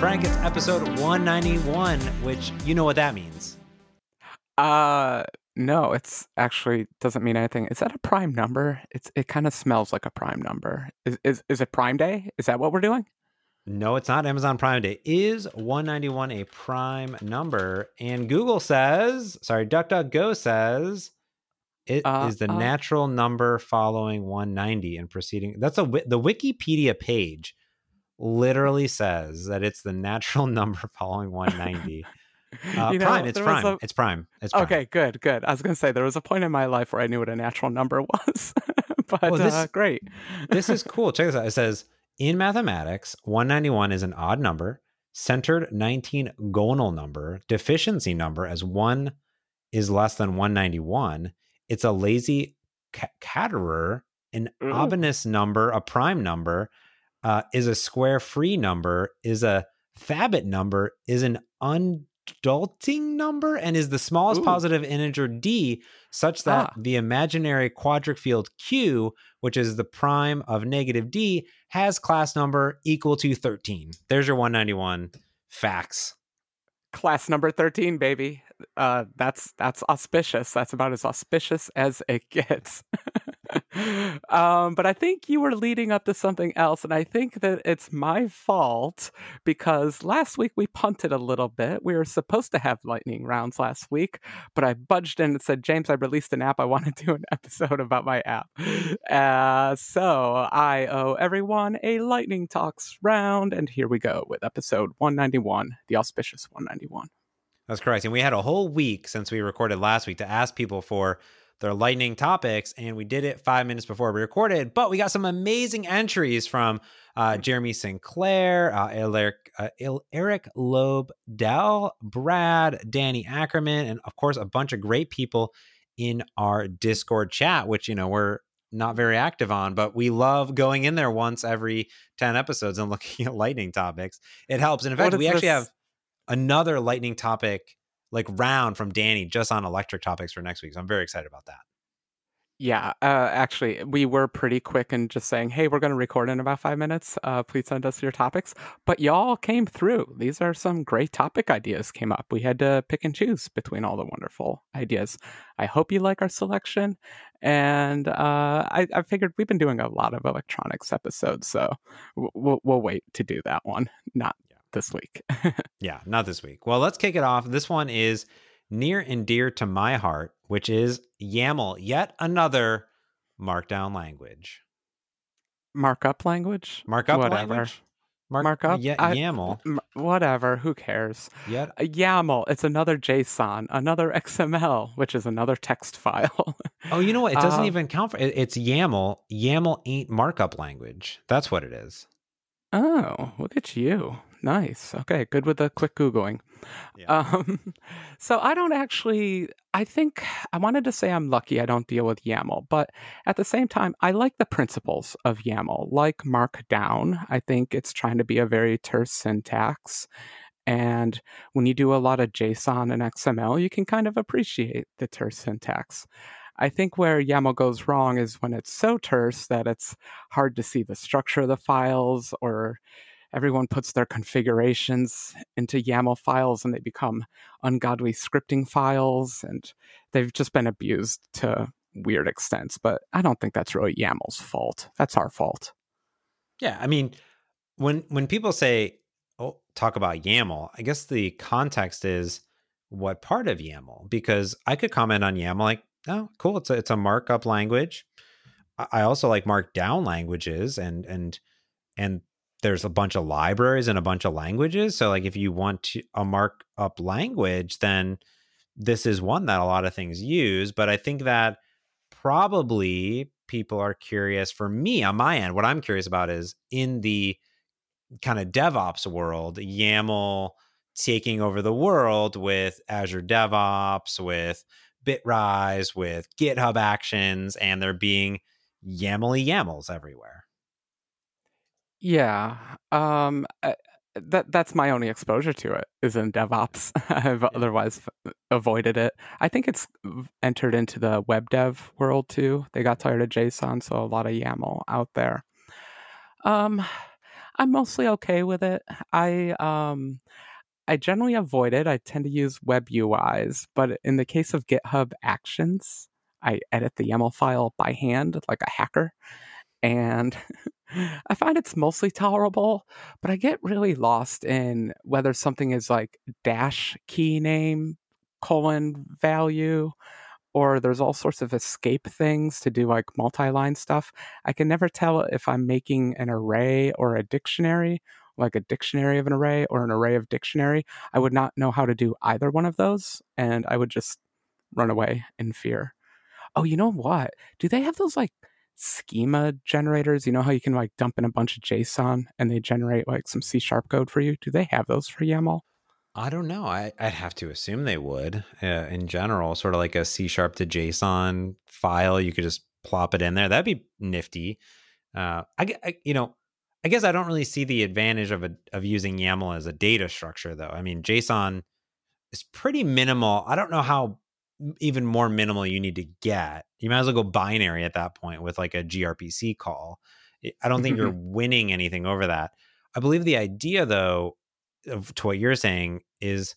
Frank, it's episode 191, which you know what that means. Uh no, it's actually doesn't mean anything. Is that a prime number? It's it kind of smells like a prime number. Is is is it Prime Day? Is that what we're doing? No, it's not Amazon Prime Day. Is 191 a prime number? And Google says, sorry, DuckDuckGo says it Uh, is the uh. natural number following 190 and proceeding. That's a the Wikipedia page literally says that it's the natural number following 190. Uh, You know, prime, it's prime. a- It's prime. It's prime. Okay, good, good. I was gonna say there was a point in my life where I knew what a natural number was, but Well, this- uh, great. this is cool. Check this out. It says in mathematics, 191 is an odd number, centered 19 gonal number, deficiency number as one is less than 191. It's a lazy ca- caterer, an Ooh. ominous number, a prime number, uh, is a square free number, is a Fabit number, is an undulting number, and is the smallest Ooh. positive integer d, such that Ah. the imaginary quadric field q, which is the prime of negative d, has class number equal to 13. There's your 191 facts. Class number thirteen, baby. Uh, that's that's auspicious. That's about as auspicious as it gets. um, but I think you were leading up to something else, and I think that it's my fault because last week we punted a little bit. We were supposed to have lightning rounds last week, but I budged in and said, James, I released an app. I want to do an episode about my app. Uh, so I owe everyone a lightning talks round, and here we go with episode 191, the auspicious 191. That's correct. And we had a whole week since we recorded last week to ask people for their lightning topics, and we did it five minutes before we recorded. But we got some amazing entries from uh, Jeremy Sinclair, uh, Eric, uh, Eric Loeb, Dell, Brad, Danny Ackerman, and of course a bunch of great people in our Discord chat, which you know we're not very active on, but we love going in there once every 10 episodes and looking at lightning topics. It helps. And in fact, we actually have another lightning topic like round from Danny just on electric topics for next week. So I'm very excited about that. Yeah, uh, actually, we were pretty quick in just saying, hey, we're going to record in about five minutes. Uh, please send us your topics. But y'all came through. These are some great topic ideas came up. We had to pick and choose between all the wonderful ideas. I hope you like our selection. And uh, I, I figured we've been doing a lot of electronics episodes, so we'll, we'll wait to do that one, not. This week. Yeah, not this week. Well, let's kick it off. This one is near and dear to my heart, which is YAML, yet another markdown language. Markup language? Markup Whatever. language? Mark, Markup? Yeah, YAML. M- whatever, who cares? Yet YAML, it's another JSON, another XML, which is another text file. Oh, you know what? It doesn't Um, even count for it, it's YAML. YAML ain't markup language. That's what it is. oh, look at you. Nice. Okay, good with the quick Googling. Yeah. Um, so I don't actually, I think I wanted to say I'm lucky I don't deal with YAML, but at the same time, I like the principles of YAML, like Markdown. I think it's trying to be a very terse syntax. And when you do a lot of JSON and XML, you can kind of appreciate the terse syntax. I think where YAML goes wrong is when it's so terse that it's hard to see the structure of the files or everyone puts their configurations into YAML files and they become ungodly scripting files and they've just been abused to weird extents. But I don't think that's really YAML's fault. That's our fault. Yeah, I mean, when when people say, "Oh, talk about YAML," I guess the context is what part of YAML? Because I could comment on YAML like, "Oh, cool, it's a it's a markup language." I also like markdown languages, and and and there's a bunch of libraries and a bunch of languages. So, like, if you want to, a markup language, then this is one that a lot of things use. But I think that probably people are curious for me on my end what i'm curious about is in the kind of devops world yaml taking over the world with azure devops with bitrise with github actions and there being yamly yamls everywhere Yeah. Um, uh, that that's my only exposure to it is in DevOps. I've otherwise f- avoided it. I think it's entered into the web dev world too. They got tired of JSON, so a lot of YAML out there. Um, I'm mostly okay with it. I um I generally avoid it. I tend to use web UIs, but in the case of GitHub Actions, I edit the YAML file by hand like a hacker. And I find it's mostly tolerable, but I get really lost in whether something is like dash key name colon value or there's all sorts of escape things to do like multi-line stuff. I can never tell if I'm making an array or a dictionary, like a dictionary of an array or an array of dictionary. I would not know how to do either one of those and I would just run away in fear. Oh, you know what? Do they have those like schema generators? You know how you can like dump in a bunch of JSON and they generate like some C sharp code for you? Do they have those for YAML? I don't know. I, would have to assume they would uh, in general, sort of like a C sharp to JSON file. You could just plop it in there. That'd be nifty. Uh, I, I, you know, I guess I don't really see the advantage of a, of using YAML as a data structure, though. I mean, JSON is pretty minimal. I don't know how even more minimal you need to get. You might as well go binary at that point with like a gRPC call. I don't think you're winning anything over that. I believe the idea, though, of, to what you're saying is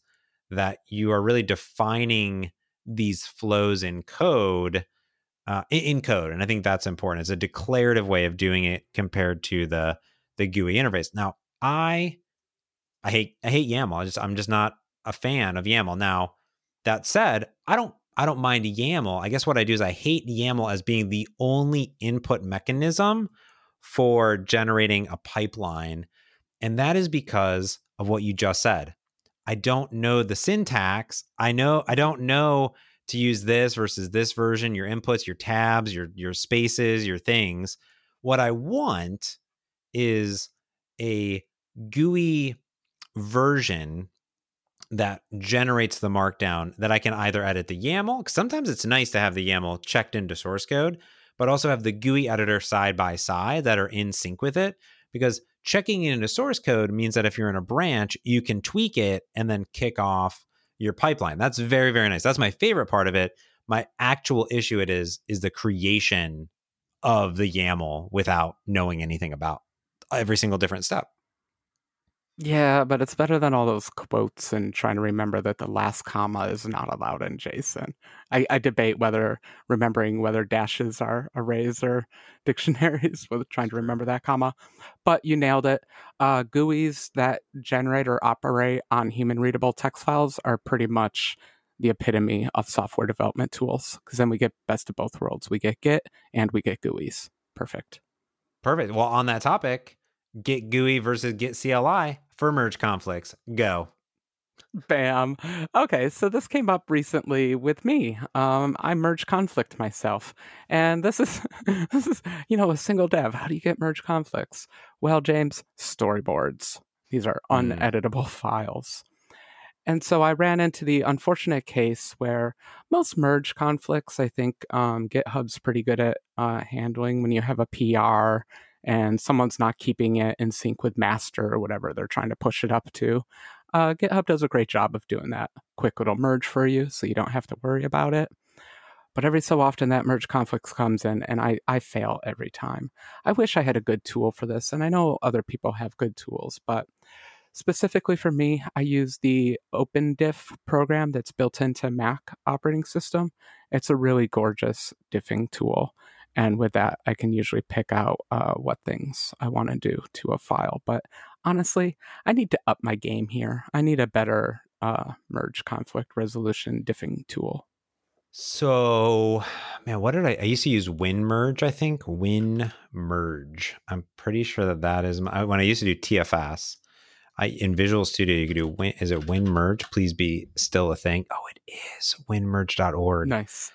that you are really defining these flows in code uh, in code and i think that's important it's a declarative way of doing it compared to the the gui interface now i i hate i hate yaml i just i'm just not a fan of yaml now that said i don't i don't mind yaml i guess what i do is i hate yaml as being the only input mechanism for generating a pipeline and that is because of what you just said. I don't know the syntax. I know I don't know to use this versus this version, your inputs, your tabs, your your spaces, your things. What I want is a GUI version that generates the markdown that I can either edit the YAML. Sometimes it's nice to have the YAML checked into source code, but also have the GUI editor side by side that are in sync with it because checking it into source code means that if you're in a branch, you can tweak it and then kick off your pipeline. That's very, very nice. That's my favorite part of it. My actual issue it is is the creation of the YAML without knowing anything about every single different step. Yeah, but it's better than all those quotes and trying to remember that the last comma is not allowed in JSON. I, I debate whether remembering whether dashes are arrays or dictionaries with trying to remember that comma. But you nailed it. Uh, GUIs that generate or operate on human readable text files are pretty much the epitome of software development tools because then we get best of both worlds. We get Git and we get GUIs. Perfect. Perfect. Well, on that topic, Git GUI versus Git CLI for merge conflicts. Go. Bam. Okay, so this came up recently with me. Um, I merge conflict myself, and this is this is you know a single dev. How do you get merge conflicts? Well, James, storyboards. These are mm. uneditable files. And so I ran into the unfortunate case where most merge conflicts, I think um, GitHub's pretty good at uh, handling when you have a PR and someone's not keeping it in sync with master or whatever they're trying to push it up to. Uh, GitHub does a great job of doing that. Quick little merge for you so you don't have to worry about it. But every so often that merge conflicts comes in and I, I fail every time. I wish I had a good tool for this, and I know other people have good tools, but specifically for me, I use the OpenDiff program that's built into Mac operating system. It's a really gorgeous diffing tool. And with that, I can usually pick out uh, what things I want to do to a file. But honestly, I need to up my game here. I need a better uh, merge conflict resolution diffing tool. So, man, what did I? I used to use WinMerge. I think WinMerge. I'm pretty sure that that is my, when I used to do TFS. I in Visual Studio you could do Win. Is it WinMerge? Please be still a thing. Oh, it is WinMerge.org. Nice.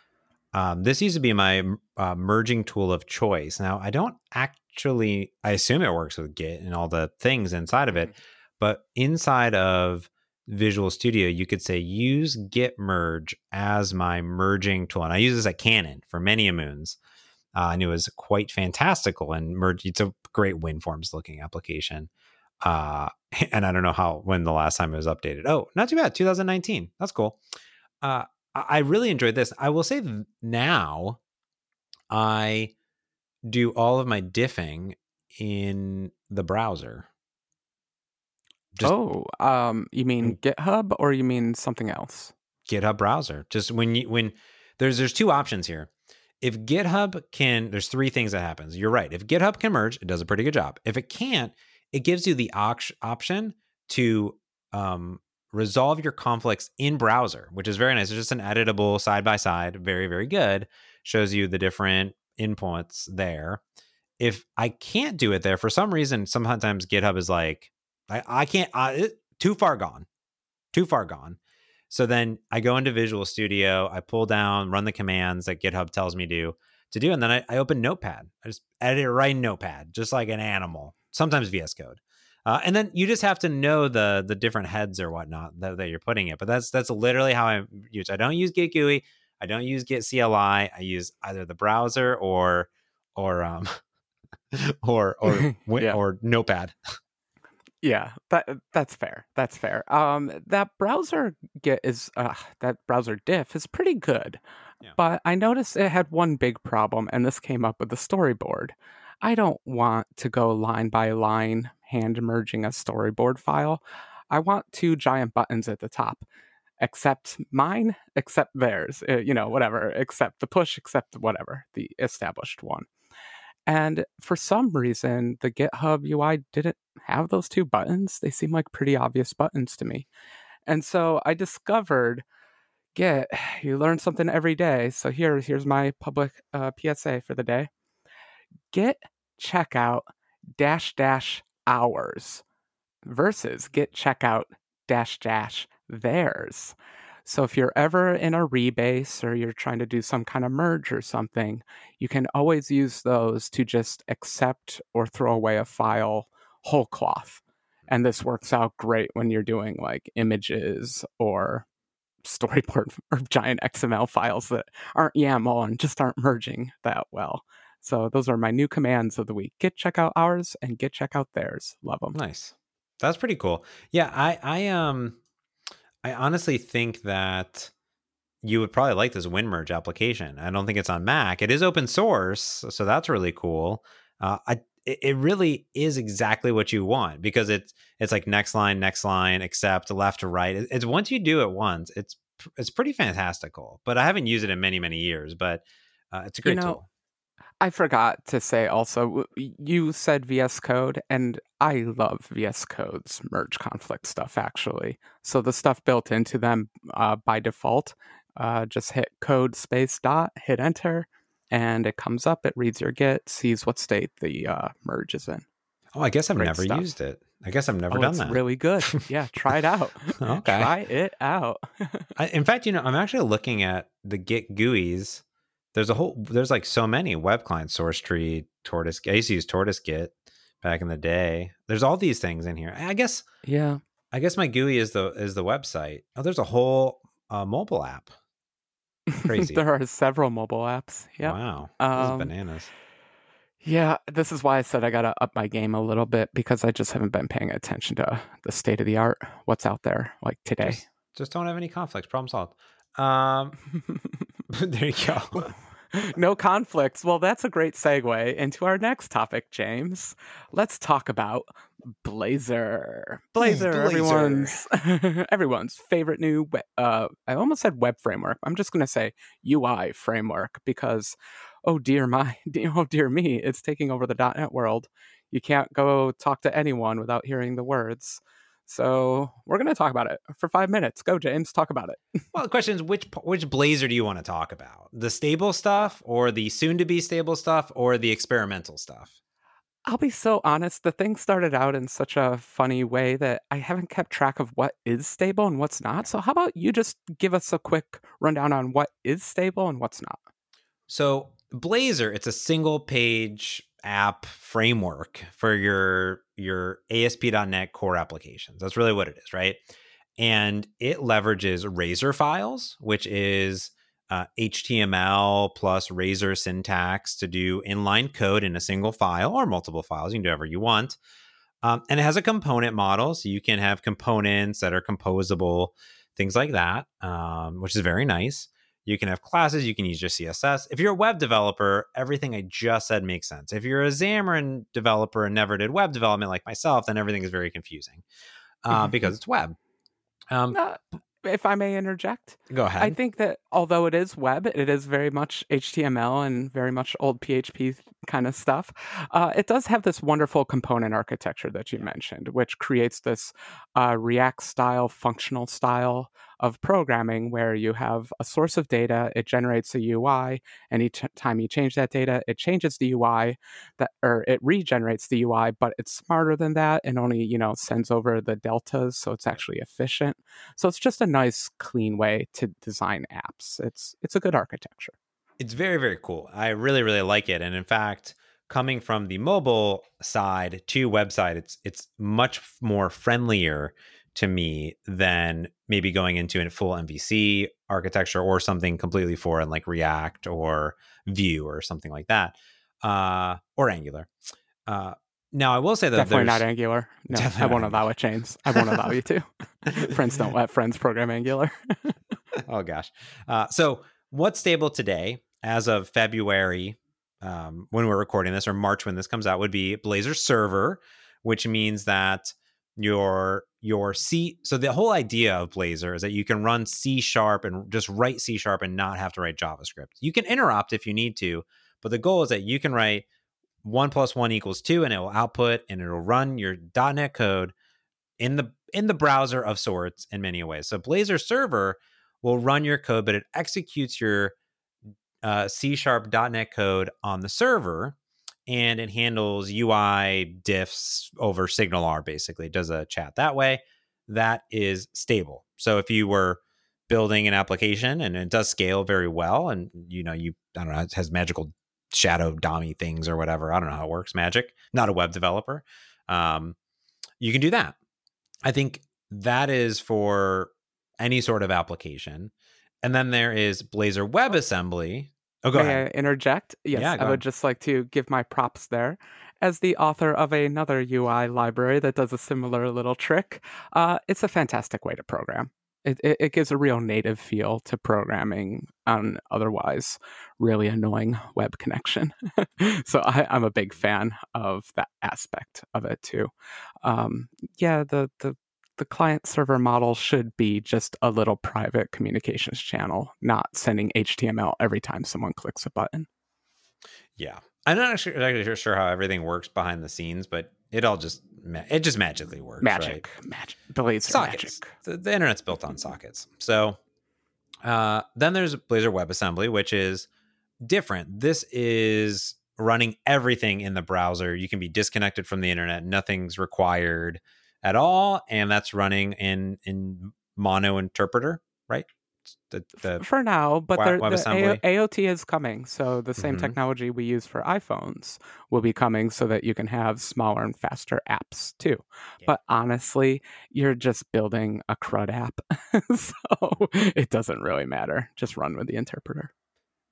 Um, this used to be my uh, merging tool of choice. Now, I don't actually, I assume it works with Git and all the things inside of it, mm-hmm. but inside of Visual Studio, you could say use Git merge as my merging tool. And I use this at Canon for many moons. Uh, and it was quite fantastical and merge. It's a great WinForms looking application. Uh, and I don't know how when the last time it was updated. Oh, not too bad. 2019. That's cool. Uh, I really enjoyed this. I will say now I do all of my diffing in the browser. Just- oh, um, you mean GitHub or you mean something else? GitHub browser. Just when you when there's there's two options here. If GitHub can, there's three things that happens. You're right. If GitHub can merge, it does a pretty good job. If it can't, it gives you the ox- option to um, resolve your conflicts in browser, which is very nice. It's just an editable side by side, very very good. Shows you the different inputs there. If I can't do it there for some reason, sometimes GitHub is like, I, I can't, I, it, too far gone, too far gone. So then I go into Visual Studio, I pull down, run the commands that GitHub tells me to to do, and then I, I open Notepad. I just edit it right in Notepad, just like an animal. Sometimes VS Code, uh, and then you just have to know the the different heads or whatnot that, that you're putting it. But that's that's literally how I use. I don't use Git GUI. I don't use Git CLI. I use either the browser or or um or or Yeah. or Notepad. Yeah, that that's fair. That's fair. Um, that browser get is uh, that browser diff is pretty good, Yeah. but I noticed it had one big problem, and this came up with the storyboard. I don't want to go line by line hand merging a storyboard file. I want two giant buttons at the top, except mine, except theirs. uh, you know, whatever, except the push, except whatever the established one. And for some reason, the GitHub UI didn't have those two buttons. They seem like pretty obvious buttons to me. And so I discovered Git, you learn something every day. So here, here's my public uh, PSA for the day Git checkout dash dash ours versus Git checkout dash dash theirs. So if you're ever in a rebase or you're trying to do some kind of merge or something, you can always use those to just accept or throw away a file whole cloth. And this works out great when you're doing like images or storyboard or giant XML files that aren't YAML and just aren't merging that well. So those are my new commands of the week. Git checkout ours and git checkout theirs. Love them. Nice. That's pretty cool. Yeah, I I um I honestly think that you would probably like this WinMerge application. I don't think it's on Mac. It is open source, so that's really cool. Uh, I it, really is exactly what you want because it's it's like next line, next line, except left to right. It's once you do it once, it's it's pretty fantastical. But I haven't used it in many many years. But uh, it's a great know, tool. I forgot to say also, you said VS Code, and I love VS Code's merge conflict stuff actually. So the stuff built into them uh, by default, uh, just hit code space dot, hit enter, and it comes up. It reads your Git, sees what state the uh, merge is in. Oh, I guess I've great never stuff. used it. I guess I've never oh, done it's that. really good. Yeah, try it out. Okay. Try it out. I, in fact, you know, I'm actually looking at the Git GUIs. There's a whole, there's like so many web client Sourcetree, Tortoise. I used to use Tortoise Git back in the day. There's all these things in here. I guess, yeah. I guess my GUI is the is the website. Oh, there's a whole uh, mobile app. Crazy. there are several mobile apps. Yeah. Wow, Um, bananas. Yeah, this is why I said I gotta up my game a little bit because I just haven't been paying attention to the state of the art, what's out there like today. Just, just don't have any conflicts. Problem solved. Um, there you go. no conflicts. Well, that's a great segue into our next topic, James. Let's talk about Blazor. Blazor, Blazor. everyone's everyone's favorite new. Uh, I almost said web framework. I'm just gonna say UI framework because, oh dear my, oh dear me, it's taking over the .NET world. You can't go talk to anyone without hearing the words. So we're gonna talk about it for five minutes. Go, James. Talk about it. Well, the question is which which Blazor do you want to talk about? The stable stuff, or the soon to be stable stuff, or the experimental stuff? I'll be so honest, the thing started out in such a funny way that I haven't kept track of what is stable and what's not. So, how about you just give us a quick rundown on what is stable and what's not? So Blazor, it's a single page app framework for your your ASP.NET core applications. That's really what it is, right? And it leverages Razor files, which is uh, HTML plus Razor syntax to do inline code in a single file or multiple files. You can do whatever you want. Um, and it has a component model, so you can have components that are composable, things like that, um, which is very nice. You can have classes, you can use your CSS. If you're a web developer, everything I just said makes sense. If you're a Xamarin developer and never did web development like myself, then everything is very confusing. uh, mm-hmm. because it's web. Um, uh, if I may interject, go ahead. I think that although it is web, it is very much HTML and very much old PHP kind of stuff. Uh, it does have this wonderful component architecture that you mentioned, which creates this uh, React style, functional style of programming where you have a source of data, it generates a UI, each time you change that data, it changes the UI that or it regenerates the UI, but it's smarter than that and only, you know, sends over the deltas so it's actually efficient. So it's just a nice clean way to design apps. It's it's a good architecture. It's very very cool. I really really like it and in fact, coming from the mobile side to website, it's it's much more friendlier to me than maybe going into a full MVC architecture or something completely foreign like React or Vue or something like that, uh, or Angular. Uh, now, I will say that definitely not Angular. No, I won't allow it, James. I won't allow you to. friends don't let friends program Angular. oh gosh. Uh, so, what's stable today, as of February, um, when we're recording this, or March when this comes out, would be Blazor Server, which means that your your C. So the whole idea of Blazor is that you can run C sharp and just write C sharp and not have to write JavaScript. You can interrupt if you need to, but the goal is that you can write one plus one equals two, and it will output and it'll run your .NET code in the in the browser of sorts in many ways. So Blazor Server will run your code, but it executes your uh, C sharp .NET code on the server and it handles UI diffs over SignalR. Basically, it does a chat that way. That is stable. So if you were building an application and it does scale very well, and you know you I don't know it has magical shadow dummy things or whatever. I don't know how it works. Magic. Not a web developer. Um, you can do that. I think that is for any sort of application. And then there is Blazor WebAssembly, Oh, go May ahead. I interject? Yes, yeah, I would just like to give my props there. As the author of another UI library that does a similar little trick, uh, it's a fantastic way to program. It, it, it, gives a real native feel to programming on otherwise really annoying web connection. so I, am a big fan of that aspect of it too. Um, yeah, the the the client server model should be just a little private communications channel, not sending HTML every time someone clicks a button. Yeah. I'm not actually sure how everything works behind the scenes, but it all just it just magically works. Magic, right? magic, blades sockets. magic. The, the, internet's built on sockets. So uh, then there's Blazor WebAssembly, which is different. This is running everything in the browser. You can be disconnected from the internet. Nothing's required at all, and that's running in in mono interpreter, right? The, the For now, but web, the AOT is coming. So the same mm-hmm. technology we use for iPhones will be coming so that you can have smaller and faster apps too. Yeah. But honestly, you're just building a CRUD app. so it doesn't really matter. Just run with the interpreter.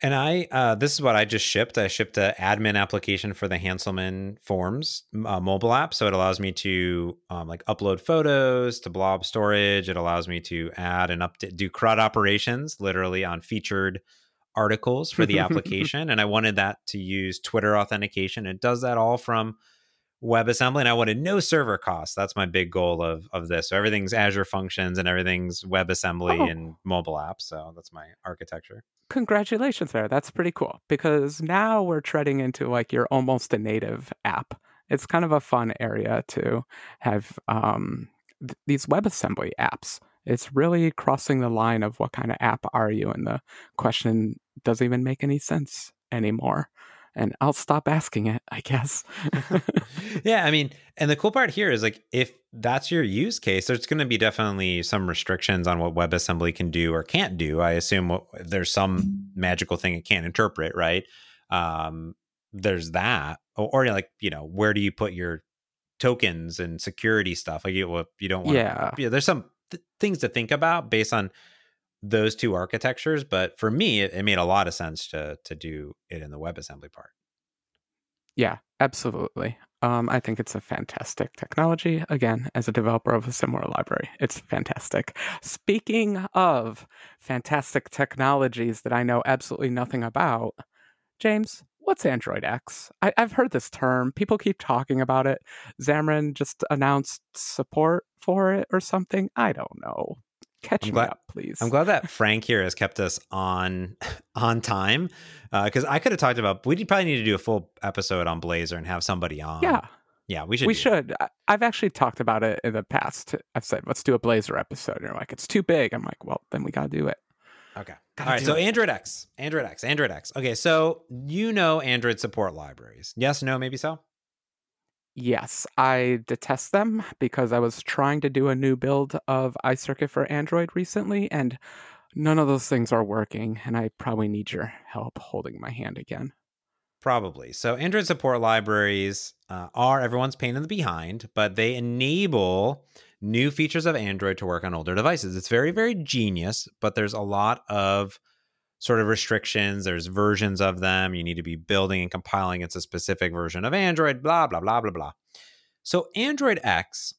And I, uh, this is what I just shipped. I shipped an admin application for the Hanselman Forms uh, mobile app. So it allows me to um, like upload photos to blob storage. It allows me to add and update, do CRUD operations literally on featured articles for the application. and I wanted that to use Twitter authentication. It does that all from WebAssembly, and I wanted no server costs. That's my big goal of of this. So everything's Azure functions and everything's WebAssembly oh. and mobile apps. So that's my architecture. Congratulations there. That's pretty cool because now we're treading into like you're almost a native app. It's kind of a fun area to have um, th- these WebAssembly apps. It's really crossing the line of what kind of app are you, and the question doesn't even make any sense anymore and I'll stop asking it, I guess. yeah, I mean, and the cool part here is like if that's your use case, there's going to be definitely some restrictions on what WebAssembly can do or can't do. I assume there's some magical thing it can't interpret, right? Um, there's that, or, or, like you know, where do you put your tokens and security stuff? Like you, you don't want. Yeah, yeah. There's some th- things to think about based on those two architectures. But for me, it, it made a lot of sense to to do it in the WebAssembly part. Yeah, absolutely. Um, I think it's a fantastic technology. Again, as a developer of a similar library, it's fantastic. Speaking of fantastic technologies that I know absolutely nothing about, James, what's Android X? I, have heard this term. People keep talking about it. Xamarin just announced support for it or something. I don't know. Catch I'm me glad, up, please. I'm glad that Frank here has kept us on on time because uh, I could have talked about. We probably need to do a full episode on Blazor and have somebody on. Yeah, yeah, we should. We should. It. I've actually talked about it in the past. I've said, let's do a Blazor episode. And you're like, it's too big. I'm like, well, then we got to do it. Okay. Gotta All right. So it. Android X, Android X, Android X. Okay. So you know Android support libraries. Yes, no, maybe so. Yes, I detest them because I was trying to do a new build of iCircuit for Android recently, and none of those things are working. And I probably need your help holding my hand again. Probably. So Android support libraries uh, are everyone's pain in the behind, but they enable new features of Android to work on older devices. It's very, very genius, but there's a lot of sort of restrictions. There's versions of them. You need to be building and compiling it's a specific version of Android, blah, blah, blah, blah, blah. So Android X,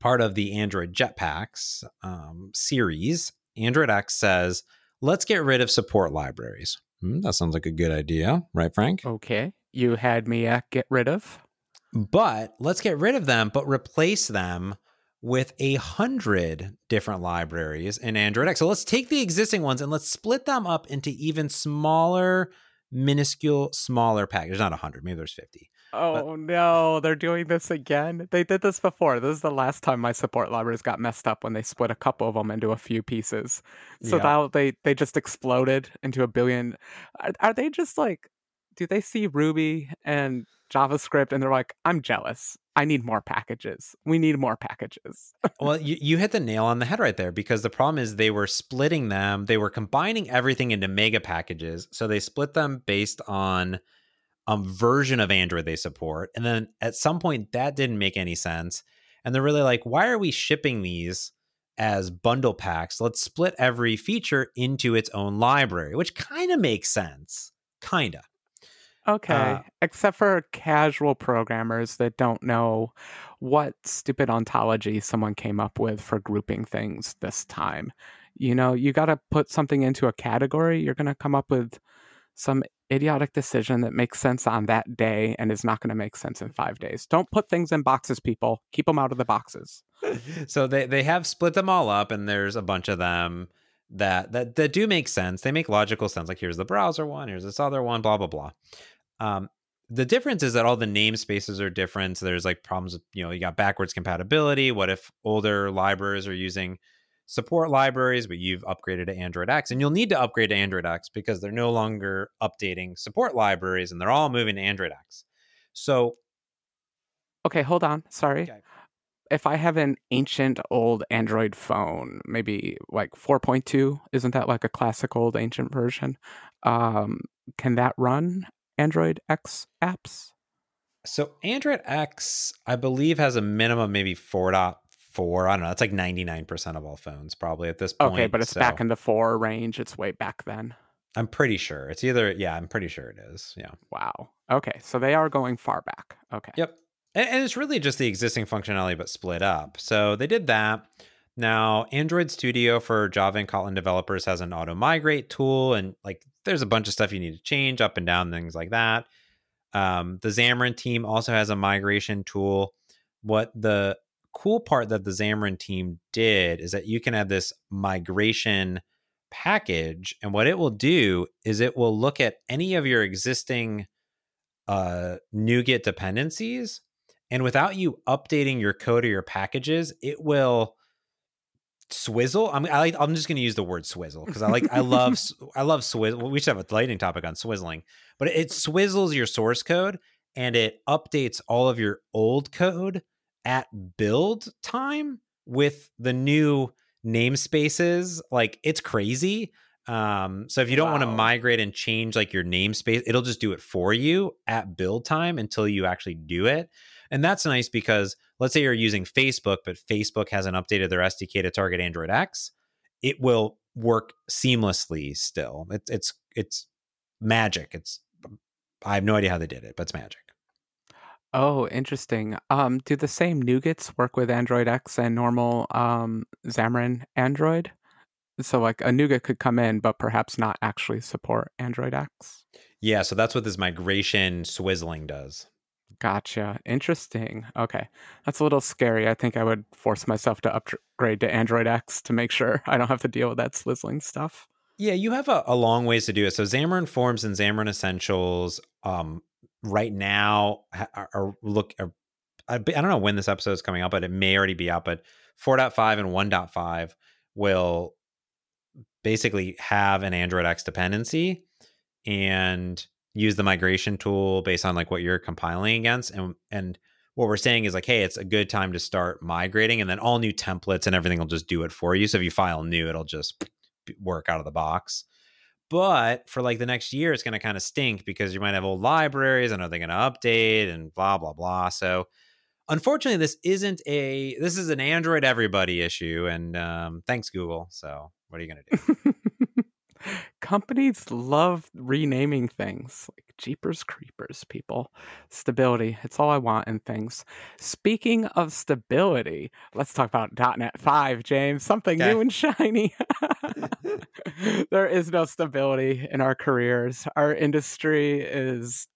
part of the Android Jetpacks um, series, Android X says, let's get rid of support libraries. Hmm, that sounds like a good idea, right, Frank? Okay. You had me at get rid of. But let's get rid of them, but replace them with a hundred different libraries in Android X. So let's take the existing ones and let's split them up into even smaller, minuscule, smaller packages. Not a hundred, maybe there's fifty. Oh but- no, they're doing this again. They did this before. This is the last time my support libraries got messed up when they split a couple of them into a few pieces. So yeah. now they they just exploded into a billion. Are, are they just like? Do they see Ruby and JavaScript and they're like, I'm jealous. I need more packages. We need more packages. well, you, you hit the nail on the head right there because the problem is they were splitting them, they were combining everything into mega packages. So they split them based on a version of Android they support. And then at some point, that didn't make any sense. And they're really like, why are we shipping these as bundle packs? Let's split every feature into its own library, which kind of makes sense. Kind of. Okay, uh, except for casual programmers that don't know what stupid ontology someone came up with for grouping things this time. You know, you got to put something into a category, you're going to come up with some idiotic decision that makes sense on that day and is not going to make sense in 5 days. Don't put things in boxes, people. Keep them out of the boxes. so they they have split them all up and there's a bunch of them that that that do make sense. They make logical sense. Like here's the browser one, here's this other one, blah blah blah. Um, the difference is that all the namespaces are different. So there's like problems with, you know, you got backwards compatibility. What if older libraries are using support libraries, but you've upgraded to Android X? And you'll need to upgrade to Android X because they're no longer updating support libraries and they're all moving to Android X. So. Okay, hold on. Sorry. Okay. If I have an ancient old Android phone, maybe like 4.2, isn't that like a classic old ancient version? Um, can that run Android X apps? So Android X, I believe, has a minimum maybe 4.4. I don't know. It's like 99% of all phones probably at this point. Okay, but it's so. back in the four range. It's way back then. I'm pretty sure. It's either, yeah, I'm pretty sure it is. Yeah. Wow. Okay. So they are going far back. Okay. Yep. And, and it's really just the existing functionality, but split up. So they did that. Now, Android Studio for Java and Kotlin developers has an auto migrate tool, and like there's a bunch of stuff you need to change up and down, things like that. Um, the Xamarin team also has a migration tool. What the cool part that the Xamarin team did is that you can have this migration package, and what it will do is it will look at any of your existing uh, NuGet dependencies, and without you updating your code or your packages, it will swizzle. I'm I like, I'm just going to use the word swizzle because I like I love I love swizzle. We should have a lightning topic on swizzling, but it swizzles your source code and it updates all of your old code at build time with the new namespaces. Like it's crazy. Um, so if you don't wow. want to migrate and change like your namespace, it'll just do it for you at build time until you actually do it. And that's nice because let's say you're using Facebook, but Facebook hasn't updated their SDK to target Android X, it will work seamlessly still. It's it's it's magic. It's I have no idea how they did it, but it's magic. Oh, interesting. Um, do the same NuGets work with Android X and normal um, Xamarin Android? So like a NuGet could come in, but perhaps not actually support Android X. Yeah, so that's what this migration swizzling does. Gotcha. Interesting. Okay. That's a little scary. I think I would force myself to upgrade to Android X to make sure I don't have to deal with that swizzling stuff. Yeah, you have a, a long ways to do it. So Xamarin Forms and Xamarin Essentials um, right now are, are look are, I don't know when this episode is coming out, but it may already be out. But 4.5 and 1.5 will basically have an Android X dependency and use the migration tool based on like what you're compiling against and and what we're saying is like hey it's a good time to start migrating and then all new templates and everything will just do it for you. So if you file new it'll just work out of the box. But for like the next year it's going to kind of stink because you might have old libraries and are they going to update and blah blah blah. So unfortunately this isn't a this is an android everybody issue and um, thanks google. So what are you going to do companies love renaming things like Jeepers Creepers, people. Stability. It's all I want in things. Speaking of stability, let's talk about .NET 5, James. Something okay. new and shiny. there is no stability in our careers. Our industry is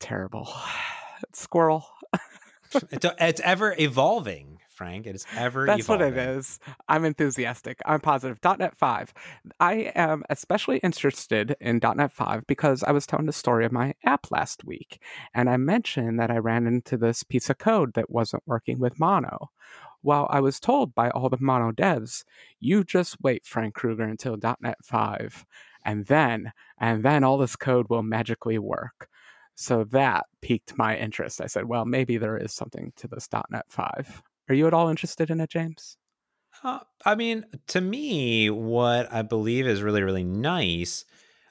terrible. Squirrel. it's, it's ever evolving. Frank. It is ever That's evolving. what it is. I'm enthusiastic. I'm positive. .NET 5. I am especially interested in .NET 5 because I was telling the story of my app last week, and I mentioned that I ran into this piece of code that wasn't working with Mono. Well, I was told by all the Mono devs, you just wait, Frank Krueger, until .NET 5, and then, and then all this code will magically work. So that piqued my interest. I said, well, maybe there is something to this .NET 5. Are you at all interested in it, James? Uh, I mean, to me, what I believe is really, really nice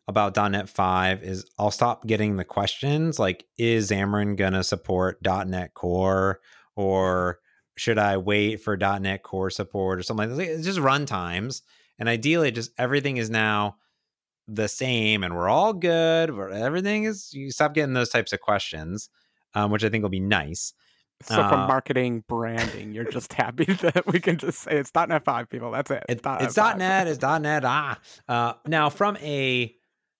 about .NET 5 is I'll stop getting the questions like, is Xamarin going to support .NET Core? Or should I wait for .NET Core support or something like that? It's just run times. And ideally, just everything is now the same and we're all good. Everything is, you stop getting those types of questions, um, which I think will be nice. So uh, from marketing, branding, you're just happy that we can just say it's .NET 5, people. That's it. It's, .NET, it's .NET. It's .NET. Ah. Uh, now, from a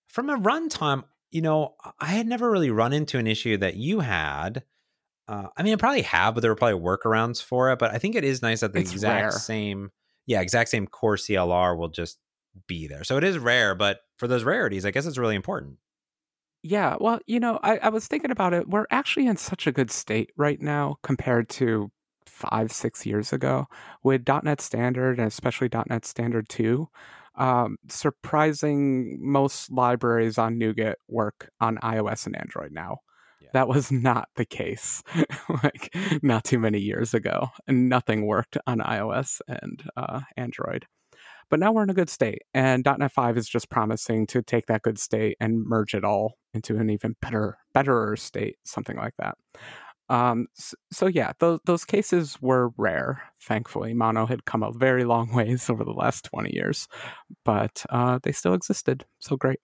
from a runtime, you know, I had never really run into an issue that you had. Uh, I mean, I probably have, but there were probably workarounds for it. But I think it is nice that the it's exact rare. same, yeah, exact same core CLR will just be there. So it is rare, but for those rarities, I guess it's really important. Yeah, well, you know, I, I was thinking about it. We're actually in such a good state right now compared to five, six years ago with .NET Standard and especially .NET Standard 2. Um, surprising most libraries on NuGet work on iOS and Android now. Yeah. That was not the case like not too many years ago, and nothing worked on iOS and uh, Android. But now we're in a good state, and .NET 5 is just promising to take that good state and merge it all into an even better, betterer state, something like that. Um, so, so, yeah, those those cases were rare. Thankfully, Mono had come a very long ways over the last twenty years, but uh, they still existed. So great.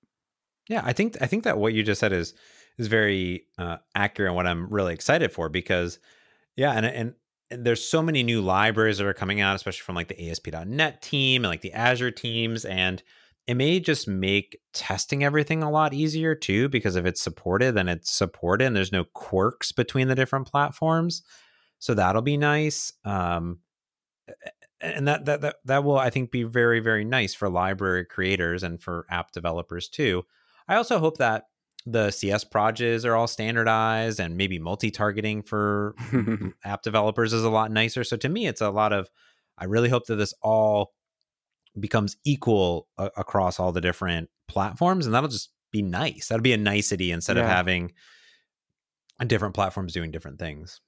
Yeah, I think I think that what you just said is is very uh, accurate and what I'm really excited for because yeah, and and there's so many new libraries that are coming out, especially from like the ASP.NET team and like the Azure teams. And it may just make testing everything a lot easier too, because if it's supported, then it's supported and there's no quirks between the different platforms. So that'll be nice. Um, and that, that that that will I think be very very nice for library creators and for app developers too. I also hope that the CS projects are all standardized and maybe multi-targeting for app developers is a lot nicer. So to me, it's a lot of, I really hope that this all becomes equal a- across all the different platforms and that'll just be nice. That'll be a nicety instead yeah. of having different platforms doing different things.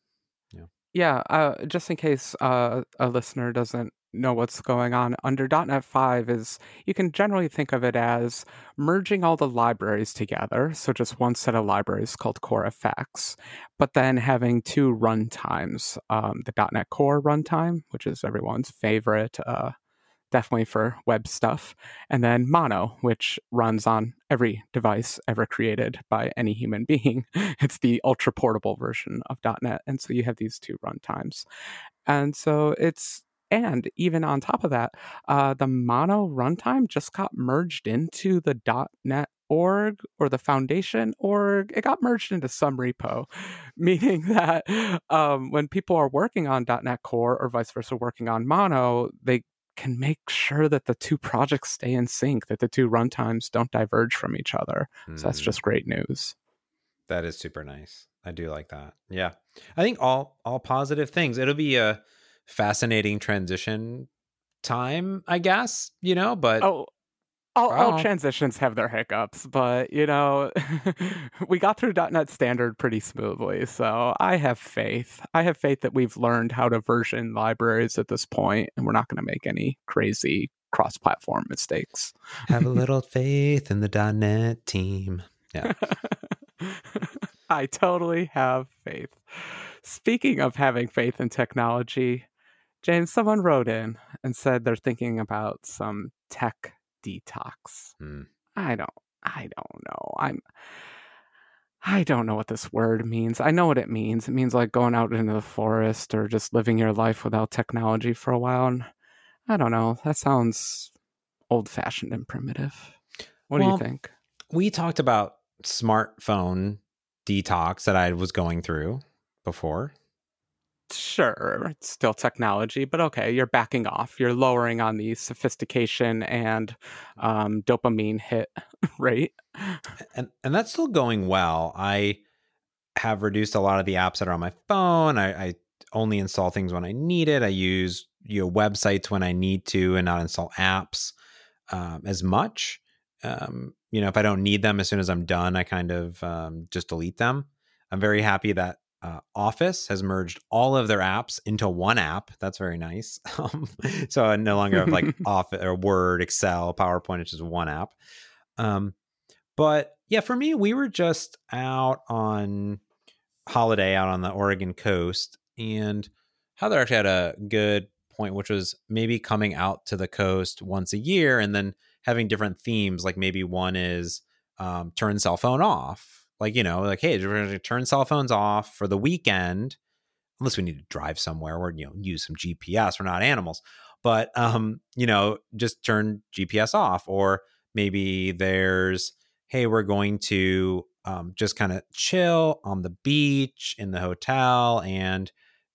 Yeah. Uh, just in case uh, a listener doesn't know what's going on under .NET 5 is you can generally think of it as merging all the libraries together, so just one set of libraries called core CoreFX, but then having two runtimes, um, the .NET Core runtime, which is everyone's favorite, uh, definitely for web stuff, and then Mono, which runs on every device ever created by any human being. It's the ultra portable version of .NET, and so you have these two runtimes, and so it's And even on top of that, uh, the Mono runtime just got merged into the .NET org or the foundation org. It got merged into some repo meaning that um, when people are working on. net core or vice versa working on mono they can make sure that the two projects stay in sync that the two runtimes don't diverge from each other mm. so that's hmm. just great news that is super nice i do like that yeah i think all all positive things it'll be a fascinating transition time i guess you know but oh all, all, transitions have their hiccups, but you know, we got through .NET Standard pretty smoothly. So I have faith. I have faith that we've learned how to version libraries at this point, and we're not going to make any crazy cross-platform mistakes. have a little faith in the .NET team. Yeah, I totally have faith. Speaking of having faith in technology, James, someone wrote in and said they're thinking about some tech detox. Mm. I don't I don't know. I'm I don't know what this word means. I know what it means. It means like going out into the forest or just living your life without technology for a while. And I don't know. That sounds old fashioned and primitive. What well, do you think? We talked about smartphone detox that I was going through before sure, it's still technology, but okay, you're backing off. You're lowering on the sophistication and um, dopamine hit rate. And and that's still going well. I have reduced a lot of the apps that are on my phone. I, I only install things when I need it. I use you know websites when I need to, and not install apps um, as much. Um, you know, if I don't need them, as soon as I'm done, I kind of um, just delete them. I'm very happy that uh, Office has merged all of their apps into one app. That's very nice. Um, so I no longer have like Office or Word, Excel, PowerPoint. It's just one app. Um, but yeah, for me, we were just out on holiday out on the Oregon coast, and Heather actually had a good point, which was maybe coming out to the coast once a year and then having different themes. Like maybe one is um, turn cell phone off like, you know, like, hey, we're going to turn cell phones off for the weekend, unless we need to drive somewhere or, you know, use some GPS. We're not animals. But, um, you know, just turn GPS off. Or maybe there's, hey, we're going to um, just kind of chill on the beach in the hotel and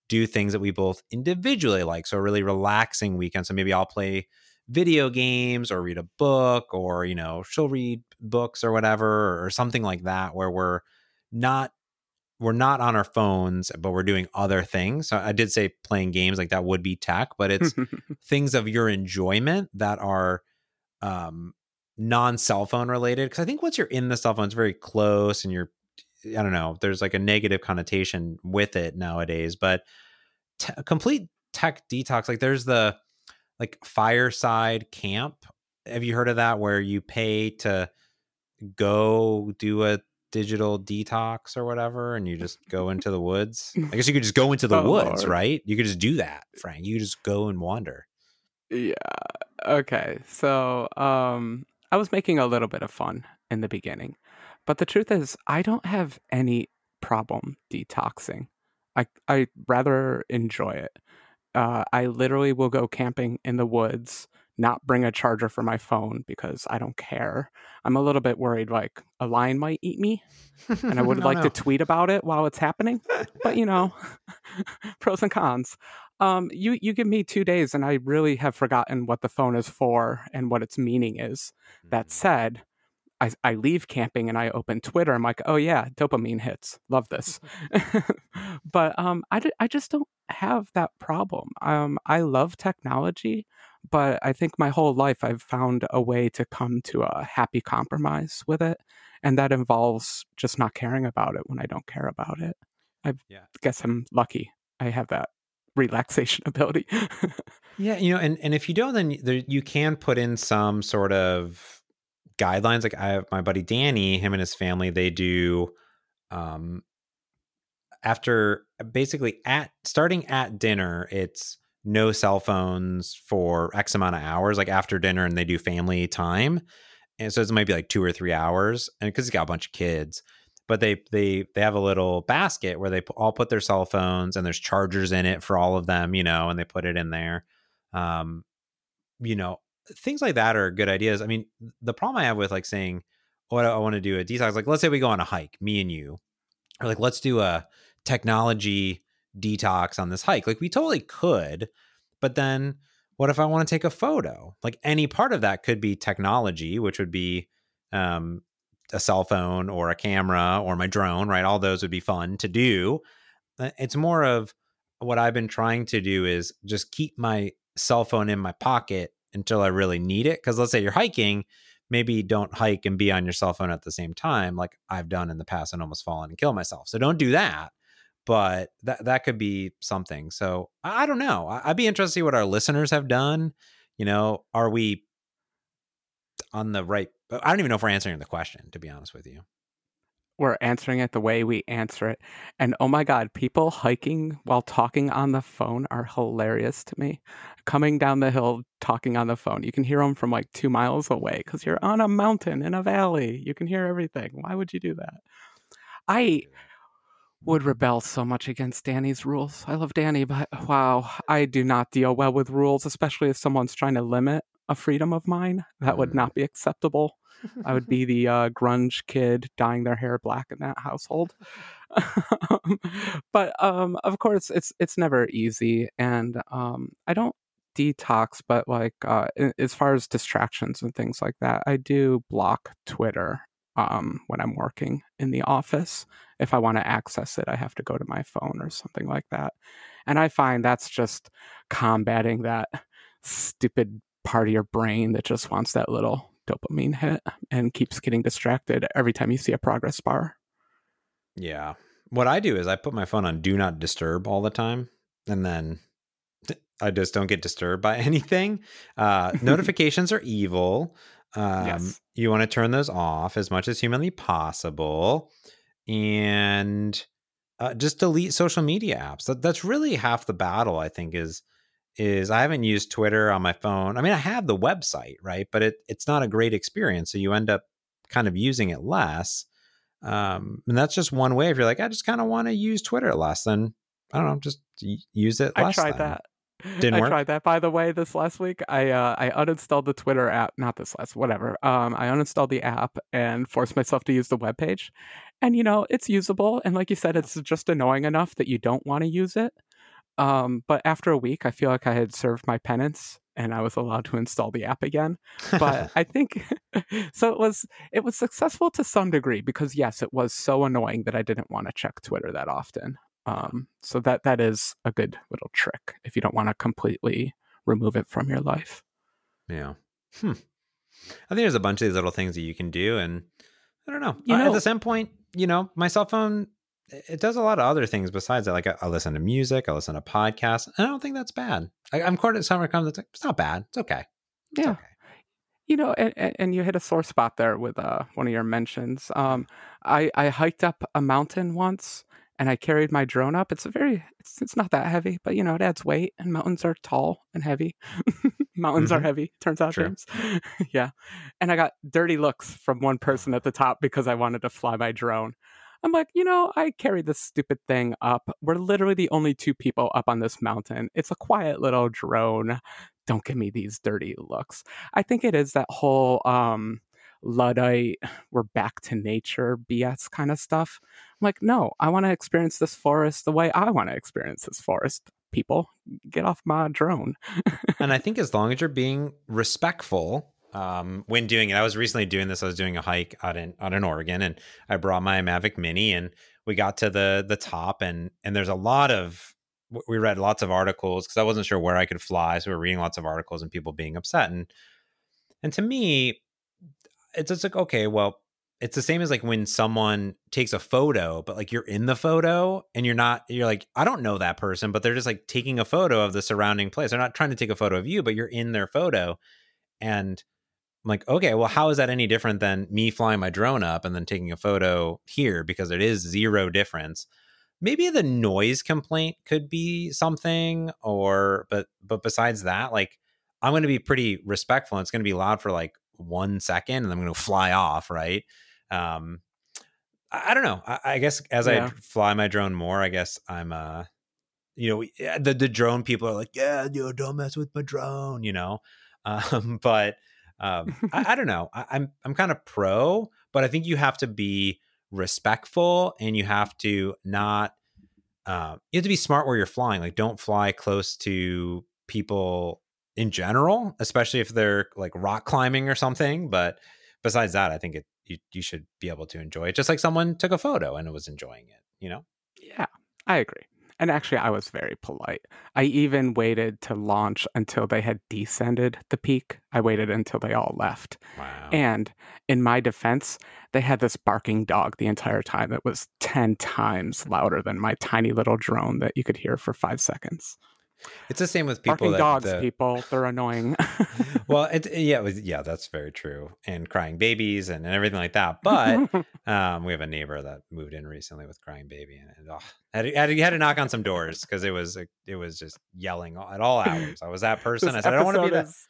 do things that we both individually like. So, a really relaxing weekend. So, maybe I'll play video games or read a book or you know she'll read books or whatever or something like that where we're not we're not on our phones but we're doing other things. So i did say playing games like that would be tech but it's things of your enjoyment that are um non cell phone related because i think once you're in the cell phone it's very close and you're i don't know there's like a negative connotation with it nowadays but t- complete tech detox like there's the like fireside camp. Have you heard of that where you pay to go do a digital detox or whatever and you just go into the woods? I guess you could just go into the oh, woods, Lord. right? You could just do that, Frank. You just go and wander. Yeah. Okay. So, um I was making a little bit of fun in the beginning. But the truth is, I don't have any problem detoxing. I I rather enjoy it uh, I literally will go camping in the woods, not bring a charger for my phone because I don't care. I'm a little bit worried like a lion might eat me, and I would no, like no. to tweet about it while it's happening. But you know, pros and cons. Um, you you give me two days, and I really have forgotten what the phone is for and what its meaning is. That mm. said, I, I leave camping and I open Twitter. I'm like, oh yeah, dopamine hits. Love this. but um, I, I just don't have that problem. Um, I love technology, but I think my whole life I've found a way to come to a happy compromise with it. And that involves just not caring about it when I don't care about it. I yeah. guess I'm lucky. I have that relaxation ability. yeah, you know, and, and if you don't, then there, you can put in some sort of guidelines. Like I have my buddy Danny, him and his family, they do um after basically at starting at dinner, it's no cell phones for X amount of hours, like after dinner, and they do family time. And so it might be like two or three hours, and because he's got a bunch of kids, but they they they have a little basket where they all put their cell phones and there's chargers in it for all of them, you know, and they put it in there. Um, you know, things like that are good ideas. I mean, the problem I have with like saying, what I want to do a detox, like let's say we go on a hike, me and you, or like let's do a technology detox on this hike. Like we totally could, but then what if I want to take a photo? Like any part of that could be technology, which would be um, a cell phone or a camera or my drone, right? All those would be fun to do. Uh, it's more of what I've been trying to do is just keep my cell phone in my pocket until I really need it. Because let's say you're hiking, maybe don't hike and be on your cell phone at the same time, like I've done in the past and almost fallen and killed myself. So don't do that. But that that could be something. So I, I don't know. I, I'd be interested to see what our listeners have done. You know, are we on the right? I don't even know if we're answering the question, to be honest with you we're answering it the way we answer it. And oh my God, people hiking while talking on the phone are hilarious to me. Coming down the hill, talking on the phone. You can hear them from like two miles away because you're on a mountain in a valley. You can hear everything. Why would you do that? I would rebel so much against Danny's rules. I love Danny, but wow, I do not deal well with rules, especially if someone's trying to limit a freedom of mine. That would not mm. be acceptable. I would be the uh, grunge kid dyeing their hair black in that household. but um, of course, it's it's never easy, and um, I don't detox, but like uh, as far as distractions and things like that, I do block Twitter um, when I'm working in the office. If I want to access it, I have to go to my phone or something like that. And I find that's just combating that stupid part of your brain that just wants that little dopamine hit and keeps getting distracted every time you see a progress bar. Yeah. What I do is I put my phone on do not disturb all the time and then I just don't get disturbed by anything. Uh, notifications are evil. Um, yes. You want to turn those off as much as humanly possible. And uh, just delete social media apps. That, that's really half the battle, I think, is is I haven't used Twitter on my phone. I mean, I have the website, right? But it it's not a great experience. So you end up kind of using it less. Um, and that's just one way. If you're like, I just kind of want to use Twitter less, then I don't know, just use it. I tried then. that. Didn't I work? tried that by the way this last week. I uh, I uninstalled the Twitter app, not this last, whatever. Um, I uninstalled the app and forced myself to use the web page. And you know, it's usable and like you said, it's just annoying enough that you don't want to use it. Um, but after a week, I feel like I had served my penance and I was allowed to install the app again. But I think so. It was it was successful to some degree because yes, it was so annoying that I didn't want to check Twitter that often. Um, so that that is a good little trick if you don't want to completely remove it from your life. Yeah. Hmm. I think there's a bunch of these little things that you can do, and I don't know. You know, at the same point, you know, my cell phone it does a lot of other things besides that. Like I, I listen to music, I listen to podcasts, and I don't think that's bad. I, am quite at summer comes, it's, like, it's not bad. It's okay. It's yeah. Okay. You know, and, and you hit a sore spot there with uh, one of your mentions. Um, I, I hiked up a mountain once and I carried my drone up. It's a very, it's, it's not that heavy, but you know, it adds weight and mountains are tall and heavy. mountains mm-hmm. are heavy, turns out, James. yeah. And I got dirty looks from one person at the top because I wanted to fly my drone. I'm like, you know, I carry this stupid thing up. We're literally the only two people up on this mountain. It's a quiet little drone. Don't give me these dirty looks. I think it is that whole um Luddite, we're back to nature BS kind of stuff. I'm like, no, I want to experience this forest the way I want to experience this forest. People, get off my drone. and I think as long as you're being respectful um, when doing it. I was recently doing this. I was doing a hike out in out in Oregon, and I brought my Mavic Mini, and we got to the the top, and and there's a lot of we read lots of articles because I wasn't sure where I could fly, so we are reading lots of articles and people being upset, and and to me, it's just like okay, well, it's the same as like when someone takes a photo, but like you're in the photo and you're not, you're like, I don't know that person, but they're just like taking a photo of the surrounding place. They're not trying to take a photo of you, but you're in their photo. And I'm like, okay, well, how is that any different than me flying my drone up and then taking a photo here? Because it is zero difference. Maybe the noise complaint could be something, or but but besides that, like I'm going to be pretty respectful. And it's going to be loud for like one second, and I'm going to fly off, right? Um, I, I don't know. I, I guess as yeah. I fly my drone more, I guess I'm uh you know the the drone people are like, yeah, you don't mess with my drone, you know. Um, but um, I, I, don't know. I, I'm I'm kind of pro, but I think you have to be respectful and you have to not. Uh, you have to be smart where you're flying. Like, don't fly close to people in general, especially if they're like rock climbing or something. But besides that, I think it you, you should be able to enjoy it just like someone took a photo and was enjoying it, you know? Yeah, I agree. And actually, I was very polite. I even waited to launch until they had descended the peak. I waited until they all left. Wow. And in my defense, they had this barking dog the entire time. It was 10 times louder than my tiny little drone that you could hear for five seconds. It's the same with people. Barking that, dogs, the, people, they're annoying. well, it, yeah, it was, yeah, that's very true, and crying babies and, and everything like that. But um, we have a neighbor that moved in recently with crying baby, and, and oh, had, to, had, to, had to knock on some doors because it was it was just yelling at all hours. I was that person. I said, I don't want to be that. Is...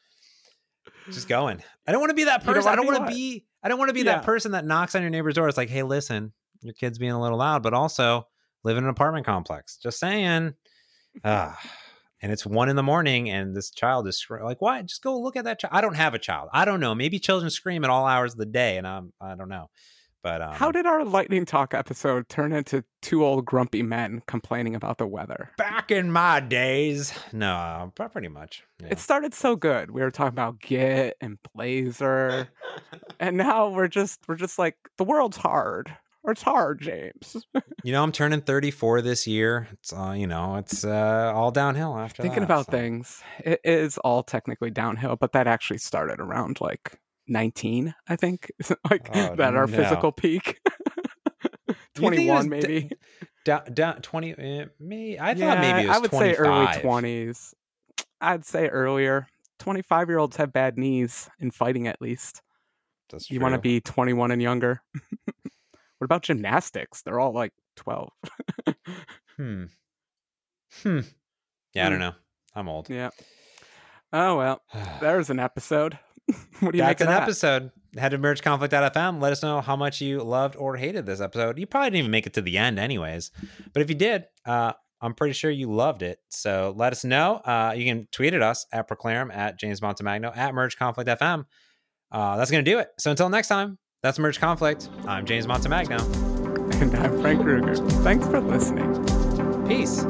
Just going. I don't want to be that person. I don't want to be. I don't want to be yeah. that person that knocks on your neighbor's door. It's like, hey, listen, your kid's being a little loud, but also live in an apartment complex. Just saying. Ah and it's one in the morning and this child is like why just go look at that child i don't have a child. I don't know. Maybe children scream at all hours of the day and i'm i don't know. But um, how did our lightning talk episode turn into two old grumpy men complaining about the weather? Back in my days. No pretty much yeah. it started so good. We were talking about git and blazor and now we're just we're just like the world's hard it's hard, James. you know, I'm turning 34 this year. It's uh, you know, it's uh, all downhill after Thinking that, about so. things, it is all technically downhill, but that actually started around like 19, I think. like oh, that our no. physical peak. 21 maybe. D- down, down 20 uh, me I yeah, thought maybe I would 25. say early 20s. I'd say earlier. 25 year olds have bad knees in fighting at least. That's you want to be 21 and younger. What about gymnastics? They're all like 12. hmm. Hmm. Yeah, I don't hmm. know. I'm old. Yeah. Oh, well, there's an episode. what do you That's an that? episode. Head to mergeconflict.fm. Let us know how much you loved or hated this episode. You probably didn't even make it to the end, anyways. But if you did, uh, I'm pretty sure you loved it. So let us know. Uh, you can tweet at us at praeclarum, at James Montemagno, at Merge Conflict FM. Uh, that's going to do it. So until next time, that's Merge Conflict. I'm James Montemagno. And I'm Frank Krueger. Thanks for listening. Peace.